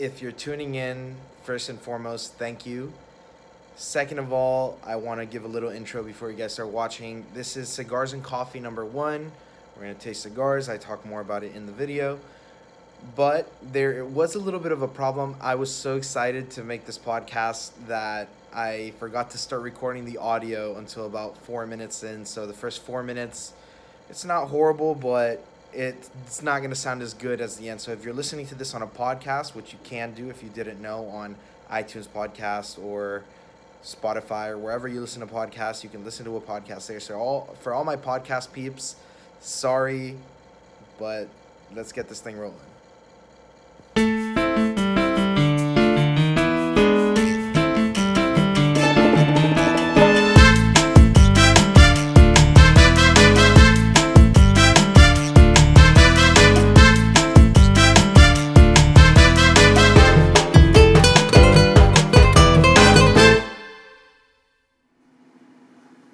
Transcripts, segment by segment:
if you're tuning in, first and foremost, thank you. Second of all, I want to give a little intro before you guys start watching. This is Cigars and Coffee number one. We're going to taste cigars. I talk more about it in the video. But there was a little bit of a problem. I was so excited to make this podcast that I forgot to start recording the audio until about four minutes in. So the first four minutes, it's not horrible, but it's not going to sound as good as the end. So if you're listening to this on a podcast, which you can do if you didn't know on iTunes podcast or Spotify or wherever you listen to podcasts, you can listen to a podcast there. So all for all my podcast peeps, sorry, but let's get this thing rolling.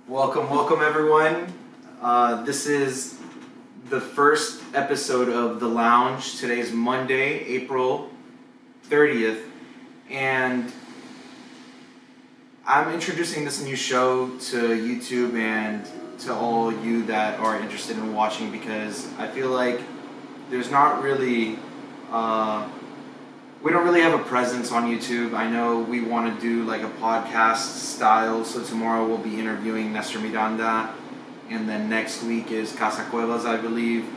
Welcome, welcome everyone. Uh, this is the first episode of The Lounge. Today is Monday, April 30th, and I'm introducing this new show to YouTube and to all you that are interested in watching because I feel like there's not really. Uh, we don't really have a presence on YouTube. I know we want to do like a podcast style, so tomorrow we'll be interviewing Nestor Miranda, and then next week is Casa Cuevas, I believe.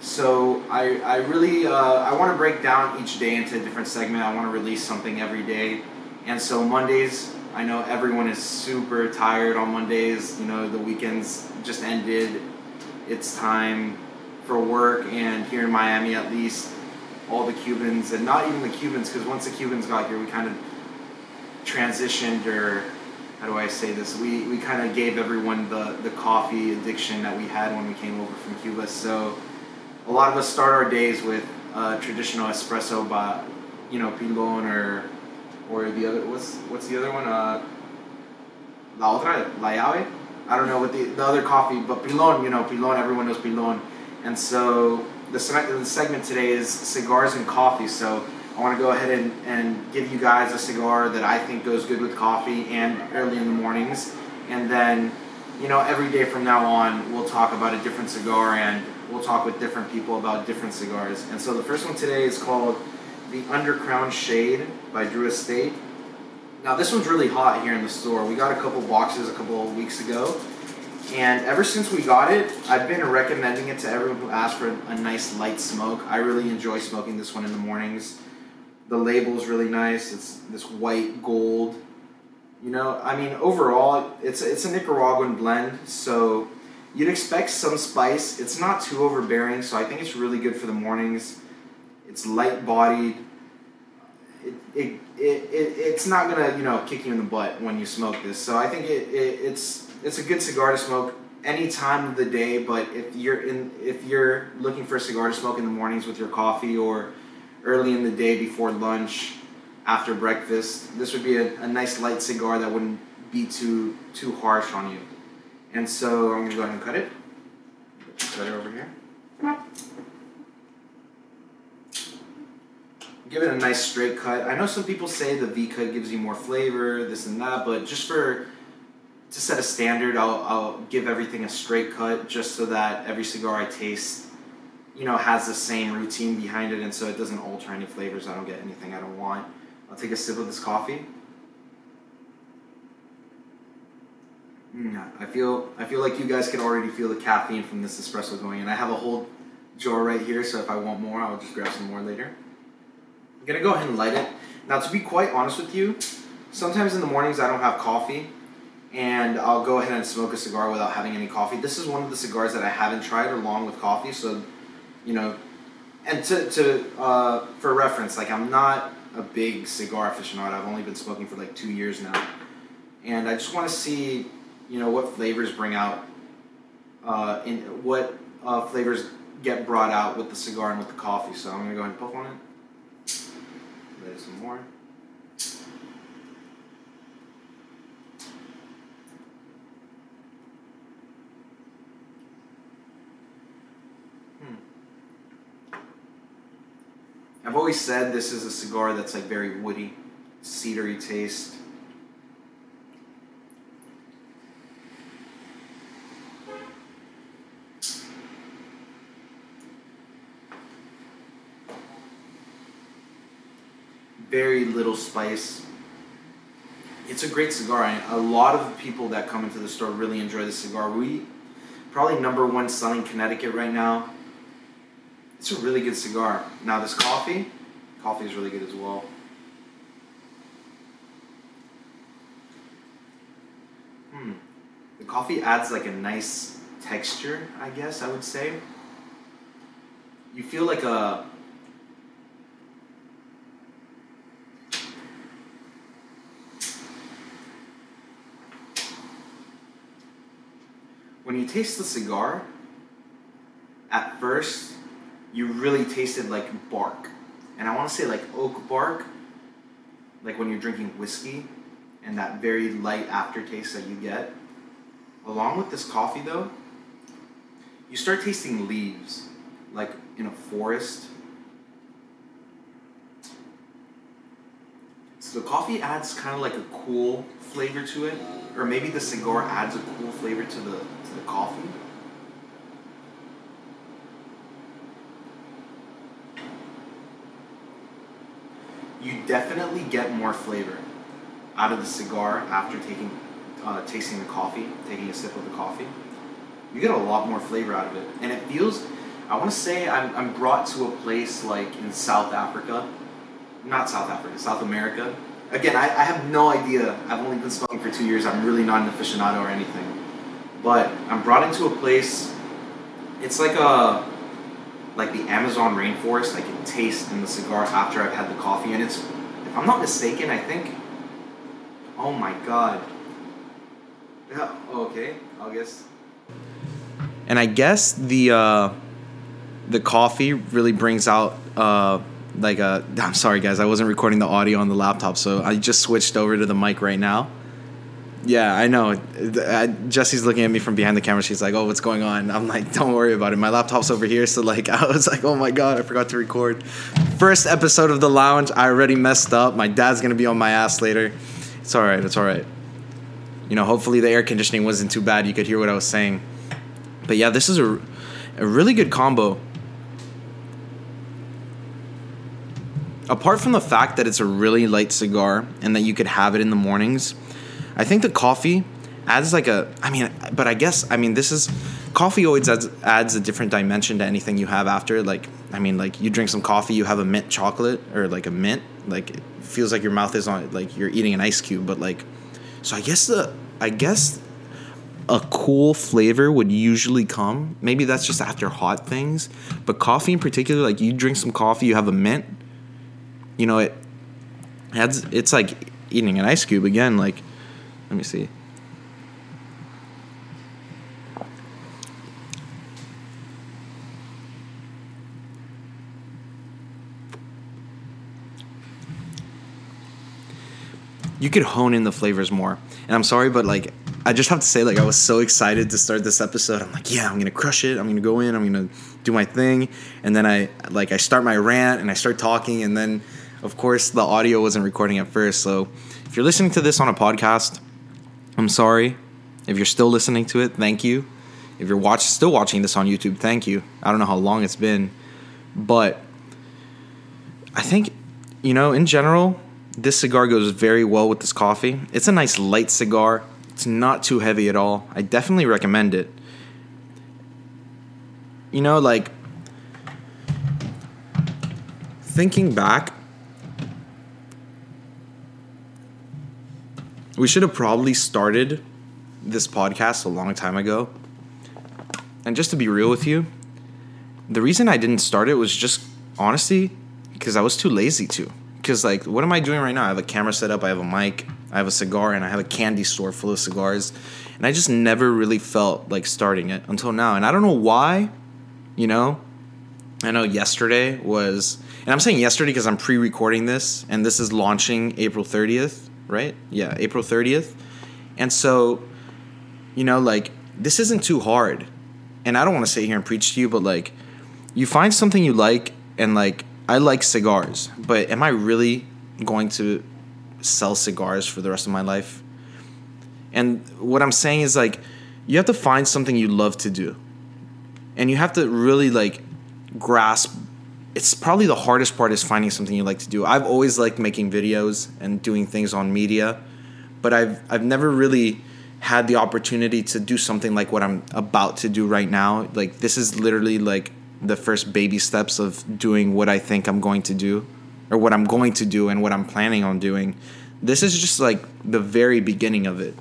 So I, I really uh, I want to break down each day into a different segment. I want to release something every day, and so Mondays. I know everyone is super tired on Mondays. You know the weekends just ended. It's time for work, and here in Miami at least, all the Cubans, and not even the Cubans, because once the Cubans got here, we kind of transitioned, or how do I say this? We, we kind of gave everyone the, the coffee addiction that we had when we came over from Cuba. So a lot of us start our days with uh, traditional espresso, by, you know, pilon or or the other what's what's the other one? Uh, la otra, la llave. I don't know what the the other coffee, but pilon. You know, pilon. Everyone knows pilon, and so the, segment today is cigars and coffee. So I want to go ahead and, and give you guys a cigar that I think goes good with coffee and early in the mornings. And then, you know, every day from now on, we'll talk about a different cigar and we'll talk with different people about different cigars. And so the first one today is called the Undercrown Shade by Drew Estate. Now, this one's really hot here in the store. We got a couple boxes a couple weeks ago and ever since we got it, I've been recommending it to everyone who asks for a nice light smoke. I really enjoy smoking this one in the mornings. The label is really nice. It's this white gold. You know, I mean, overall, it's it's a Nicaraguan blend, so you'd expect some spice. It's not too overbearing, so I think it's really good for the mornings. It's light bodied. It, it, it, it, it's not gonna you know kick you in the butt when you smoke this. So I think it, it it's it's a good cigar to smoke any time of the day. But if you're in, if you're looking for a cigar to smoke in the mornings with your coffee or early in the day before lunch, after breakfast, this would be a, a nice light cigar that wouldn't be too too harsh on you. And so I'm gonna go ahead and cut it. Cut it over here. Give it a nice straight cut. I know some people say the V cut gives you more flavor, this and that, but just for to set a standard, I'll, I'll give everything a straight cut just so that every cigar I taste, you know, has the same routine behind it, and so it doesn't alter any flavors. I don't get anything I don't want. I'll take a sip of this coffee. Mm, I feel I feel like you guys can already feel the caffeine from this espresso going in. I have a whole jar right here, so if I want more, I'll just grab some more later. I'm gonna go ahead and light it. Now, to be quite honest with you, sometimes in the mornings I don't have coffee, and I'll go ahead and smoke a cigar without having any coffee. This is one of the cigars that I haven't tried along with coffee, so you know, and to to uh, for reference, like I'm not a big cigar aficionado. I've only been smoking for like two years now, and I just want to see, you know, what flavors bring out, uh, in what uh, flavors get brought out with the cigar and with the coffee. So I'm gonna go ahead and puff on it. It some more. I've I've always said this is a cigar that's like very woody, cedary taste. Very little spice. It's a great cigar. and A lot of people that come into the store really enjoy the cigar. We probably number one selling Connecticut right now. It's a really good cigar. Now this coffee, coffee is really good as well. Hmm. The coffee adds like a nice texture, I guess I would say. You feel like a when you taste the cigar, at first, you really tasted like bark. And I want to say like oak bark, like when you're drinking whiskey, and that very light aftertaste that you get. Along with this coffee, though, you start tasting leaves, like in a forest. So the coffee adds kind of like a cool flavor to it, or maybe the cigar adds a cool flavor to the to the coffee. You definitely get more flavor out of the cigar after taking uh, tasting the coffee, taking a sip of the coffee. You get a lot more flavor out of it, and it feels. I want to say I'm, I'm brought to a place like in South Africa, not South Africa, South America. Again, I, I have no idea. I've only been smoking for two years. I'm really not an aficionado or anything, but I'm brought into a place. It's like a like the Amazon rainforest. I can taste in the cigar after I've had the coffee, and it's if I'm not mistaken, I think. Oh my god. Yeah, okay, I guess. And I guess the uh, the coffee really brings out uh, like a. I'm sorry, guys. I wasn't recording the audio on the laptop, so I just switched over to the mic right now. Yeah, I know. Jesse's looking at me from behind the camera. She's like, "Oh, what's going on?" I'm like, "Don't worry about it. My laptop's over here." So like, I was like, "Oh my god, I forgot to record." First episode of the lounge. I already messed up. My dad's gonna be on my ass later. It's all right. It's all right. You know, hopefully the air conditioning wasn't too bad. You could hear what I was saying. But yeah, this is a, a really good combo. Apart from the fact that it's a really light cigar and that you could have it in the mornings, I think the coffee adds like a. I mean, but I guess I mean this is coffee always adds adds a different dimension to anything you have after. Like I mean, like you drink some coffee, you have a mint chocolate or like a mint. Like it feels like your mouth is on like you're eating an ice cube. But like, so I guess the I guess a cool flavor would usually come. Maybe that's just after hot things, but coffee in particular, like you drink some coffee, you have a mint. You know, it adds. It's like eating an ice cube again. Like, let me see. You could hone in the flavors more. And I'm sorry, but like I just have to say, like, I was so excited to start this episode. I'm like, yeah, I'm gonna crush it. I'm gonna go in. I'm gonna do my thing. And then I like I start my rant and I start talking. And then, of course, the audio wasn't recording at first. So if you're listening to this on a podcast, I'm sorry. If you're still listening to it, thank you. If you're watch still watching this on YouTube, thank you. I don't know how long it's been, but I think you know in general this cigar goes very well with this coffee. It's a nice light cigar. It's not too heavy at all. I definitely recommend it. You know, like thinking back, we should have probably started this podcast a long time ago. And just to be real with you, the reason I didn't start it was just honestly because I was too lazy to. Because like what am i doing right now? I have a camera set up i have a mic i have a cigar and i have a candy store full of cigars. And i just never really felt like starting it until now. And i don't know why you know? I know yesterday was and i'm saying yesterday because i'm pre-recording this and this is launching april 30th right yeah april 30th and so you know like this isn't too hard and i don't want to sit here and preach to you but like you find something you like and like I like cigars, but am I really going to sell cigars for the rest of my life? And what I'm saying is like you have to find something you love to do. And you have to really like grasp it's probably the hardest part is finding something you like to do. I've always liked making videos and doing things on media, but I've I've never really had the opportunity to do something like what I'm about to do right now. Like this is literally like the first baby steps of doing what I think I'm going to do or what I'm going to do and what I'm planning on doing. This is just like the very beginning of it.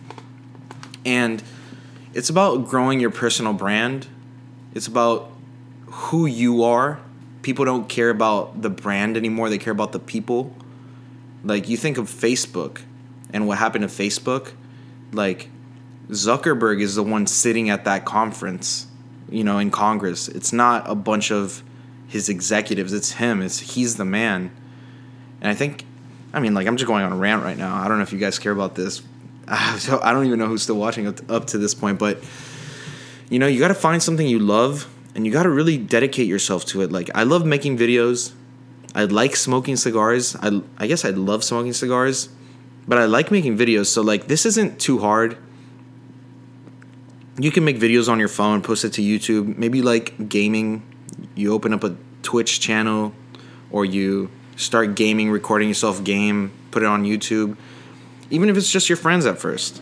And it's about growing your personal brand. It's about who you are people don't care about the brand anymore they care about the people. Like you think of facebook and what happened to facebook like zuckerberg is the one sitting at that conference you know in congress. It's not a bunch of his executives it's him it's he's the man. And i think i mean like i'm just going on a rant right now. I don't know if you guys care about this. I don't even know who's still watching up to this point but you know you got to find something you love and you got to really dedicate yourself to it. Like I love making videos. I like smoking cigars. I I guess I love smoking cigars, but I like making videos. So like this isn't too hard. You can make videos on your phone, post it to YouTube. Maybe like gaming, you open up a Twitch channel or you start gaming, recording yourself game, put it on YouTube. Even if it's just your friends at first.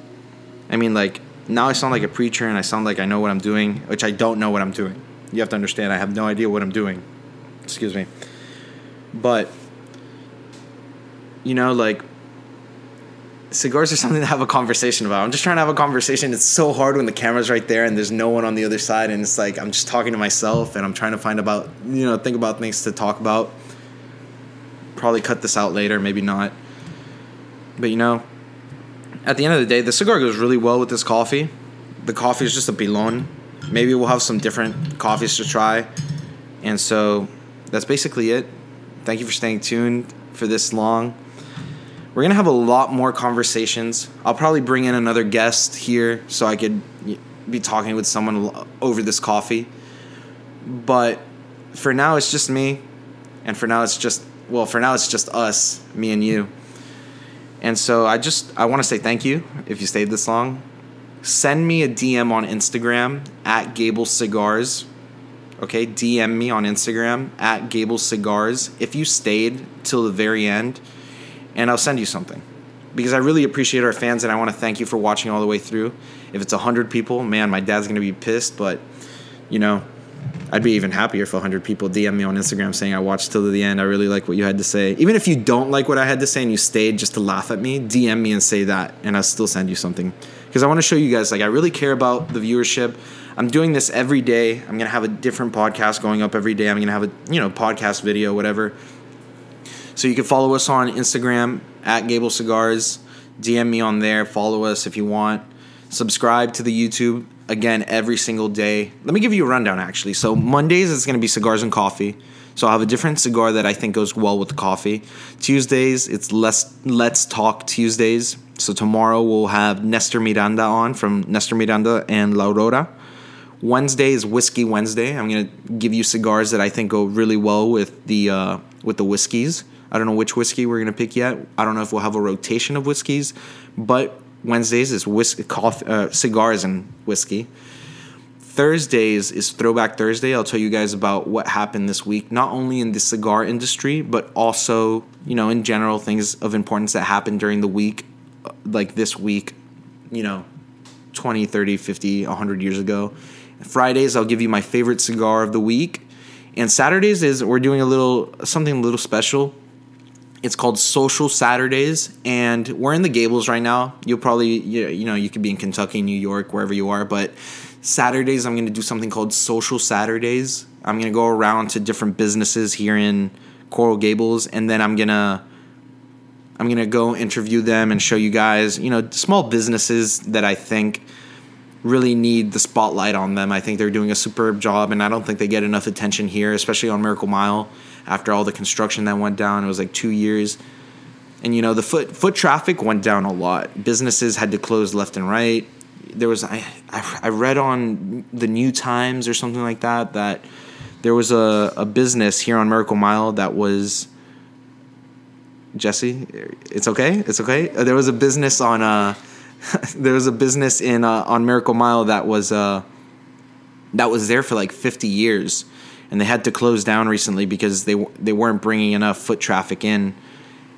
I mean like now I sound like a preacher and I sound like I know what I'm doing, which I don't know what I'm doing. You have to understand, I have no idea what I'm doing. Excuse me. But, you know, like, cigars are something to have a conversation about. I'm just trying to have a conversation. It's so hard when the camera's right there and there's no one on the other side, and it's like I'm just talking to myself and I'm trying to find about, you know, think about things to talk about. Probably cut this out later, maybe not. But, you know, at the end of the day, the cigar goes really well with this coffee. The coffee is just a pilon maybe we'll have some different coffees to try. And so that's basically it. Thank you for staying tuned for this long. We're going to have a lot more conversations. I'll probably bring in another guest here so I could be talking with someone over this coffee. But for now, it's just me. And for now, it's just, well, for now, it's just us, me and you. And so I just, I want to say thank you if you stayed this long send me a DM on Instagram at Gable Cigars. Okay, DM me on Instagram at Gable Cigars if you stayed till the very end, and I'll send you something. Because I really appreciate our fans and I want to thank you for watching all the way through. If it's 100 people, man, my dad's going to be pissed, but you know, I'd be even happier if 100 people DM me on Instagram saying I watched till the end. I really like what you had to say. Even if you don't like what I had to say and you stayed just to laugh at me, DM me and say that, and I'll still send you something because I want to show you guys like I really care about the viewership. I'm doing this every day. I'm gonna have a different podcast going up every day. I'm gonna have a you know podcast video, whatever. So you can follow us on Instagram at Gable Cigars. DM me on there. Follow us if you want. Subscribe to the YouTube again every single day. Let me give you a rundown actually. So Mondays it's gonna be cigars and coffee. So I'll have a different cigar that I think goes well with the coffee. Tuesdays it's less Let's Talk Tuesdays. So tomorrow we'll have Nestor Miranda on from Nestor Miranda and La Aurora. Wednesday is Whiskey Wednesday. I'm gonna give you cigars that I think go really well with the uh, with the whiskeys. I don't know which whiskey we're gonna pick yet. I don't know if we'll have a rotation of whiskeys, but Wednesdays is whiskey, coffee, uh, cigars and whiskey. Thursdays is Throwback Thursday. I'll tell you guys about what happened this week, not only in the cigar industry, but also, you know, in general, things of importance that happened during the week uh, like this week, you know, 20, 30, 50, 100 years ago. Fridays, I'll give you my favorite cigar of the week. And Saturdays is we're doing a little something a little special. It's called Social Saturdays, and we're in the Gables right now. You'll probably you know you could be in Kentucky, New York, wherever you are, but Saturdays I'm going to do something called Social Saturdays. I'm going to go around to different businesses here in Coral Gables, and then I'm gonna I'm gonna go interview them and show you guys, you know, small businesses that I think really need the spotlight on them. I think they're doing a superb job, and I don't think they get enough attention here, especially on Miracle Mile. After all the construction that went down, it was like two years, and you know the foot foot traffic went down a lot. Businesses had to close left and right. There was I I, I read on the New Times or something like that that there was a, a business here on Miracle Mile that was Jesse. It's okay. It's okay. Uh, There was a business on uh, there was a business in uh, on Miracle Mile that was uh, that was there for like 50 years, and they had to close down recently because they they weren't bringing enough foot traffic in,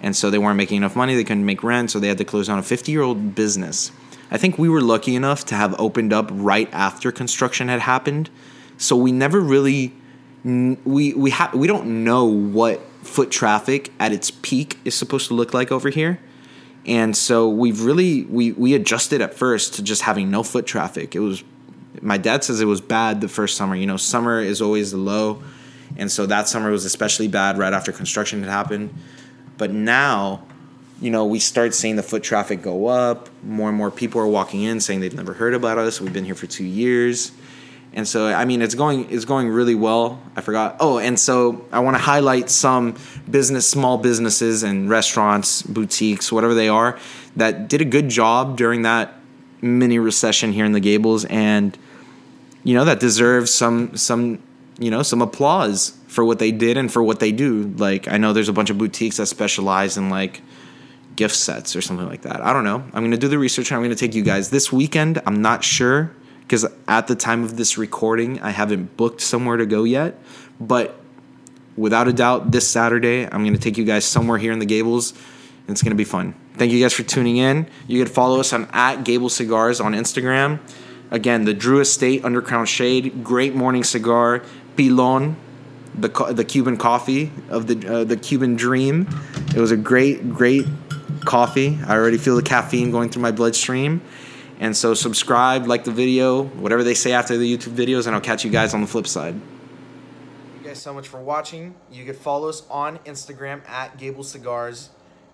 and so they weren't making enough money. They couldn't make rent, so they had to close down a 50 year old business. I think we were lucky enough to have opened up right after construction had happened, so we never really we we ha- we don't know what foot traffic at its peak is supposed to look like over here. And so we've really we we adjusted at first to just having no foot traffic. It was my dad says it was bad the first summer. You know, summer is always the low. And so that summer was especially bad right after construction had happened. But now, you know, we start seeing the foot traffic go up. More and more people are walking in saying they've never heard about us. We've been here for 2 years. And so I mean it's going it's going really well. I forgot. Oh, and so I want to highlight some business small businesses and restaurants, boutiques, whatever they are that did a good job during that mini recession here in the Gables and you know that deserves some some you know some applause for what they did and for what they do. Like I know there's a bunch of boutiques that specialize in like gift sets or something like that. I don't know. I'm going to do the research and I'm going to take you guys this weekend. I'm not sure because at the time of this recording, I haven't booked somewhere to go yet. But without a doubt, this Saturday, I'm going to take you guys somewhere here in the Gables. And it's going to be fun. Thank you guys for tuning in. You can follow us on at Gable Cigars on Instagram. Again, the Drew Estate Undercrown Shade, great morning cigar. Pilon, the the Cuban coffee of the uh, the Cuban dream. It was a great great coffee. I already feel the caffeine going through my bloodstream. And so subscribe, like the video, whatever they say after the YouTube videos, and I'll catch you guys on the flip side. Thank you guys so much for watching. You could follow us on Instagram at Gable Cigars,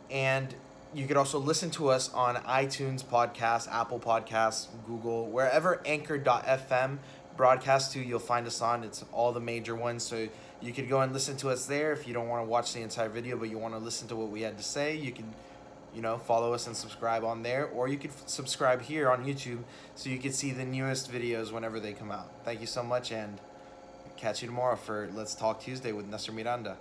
and you could also listen to us on iTunes Podcast, Apple Podcasts, Google, wherever Anchor.fm broadcasts to, you'll find us on. It's all the major ones, so you could go and listen to us there if you don't want to watch the entire video, but you want to listen to what we had to say. You can you know, follow us and subscribe on there, or you could f- subscribe here on YouTube so you can see the newest videos whenever they come out. Thank you so much, and catch you tomorrow for Let's Talk Tuesday with Nestor Miranda.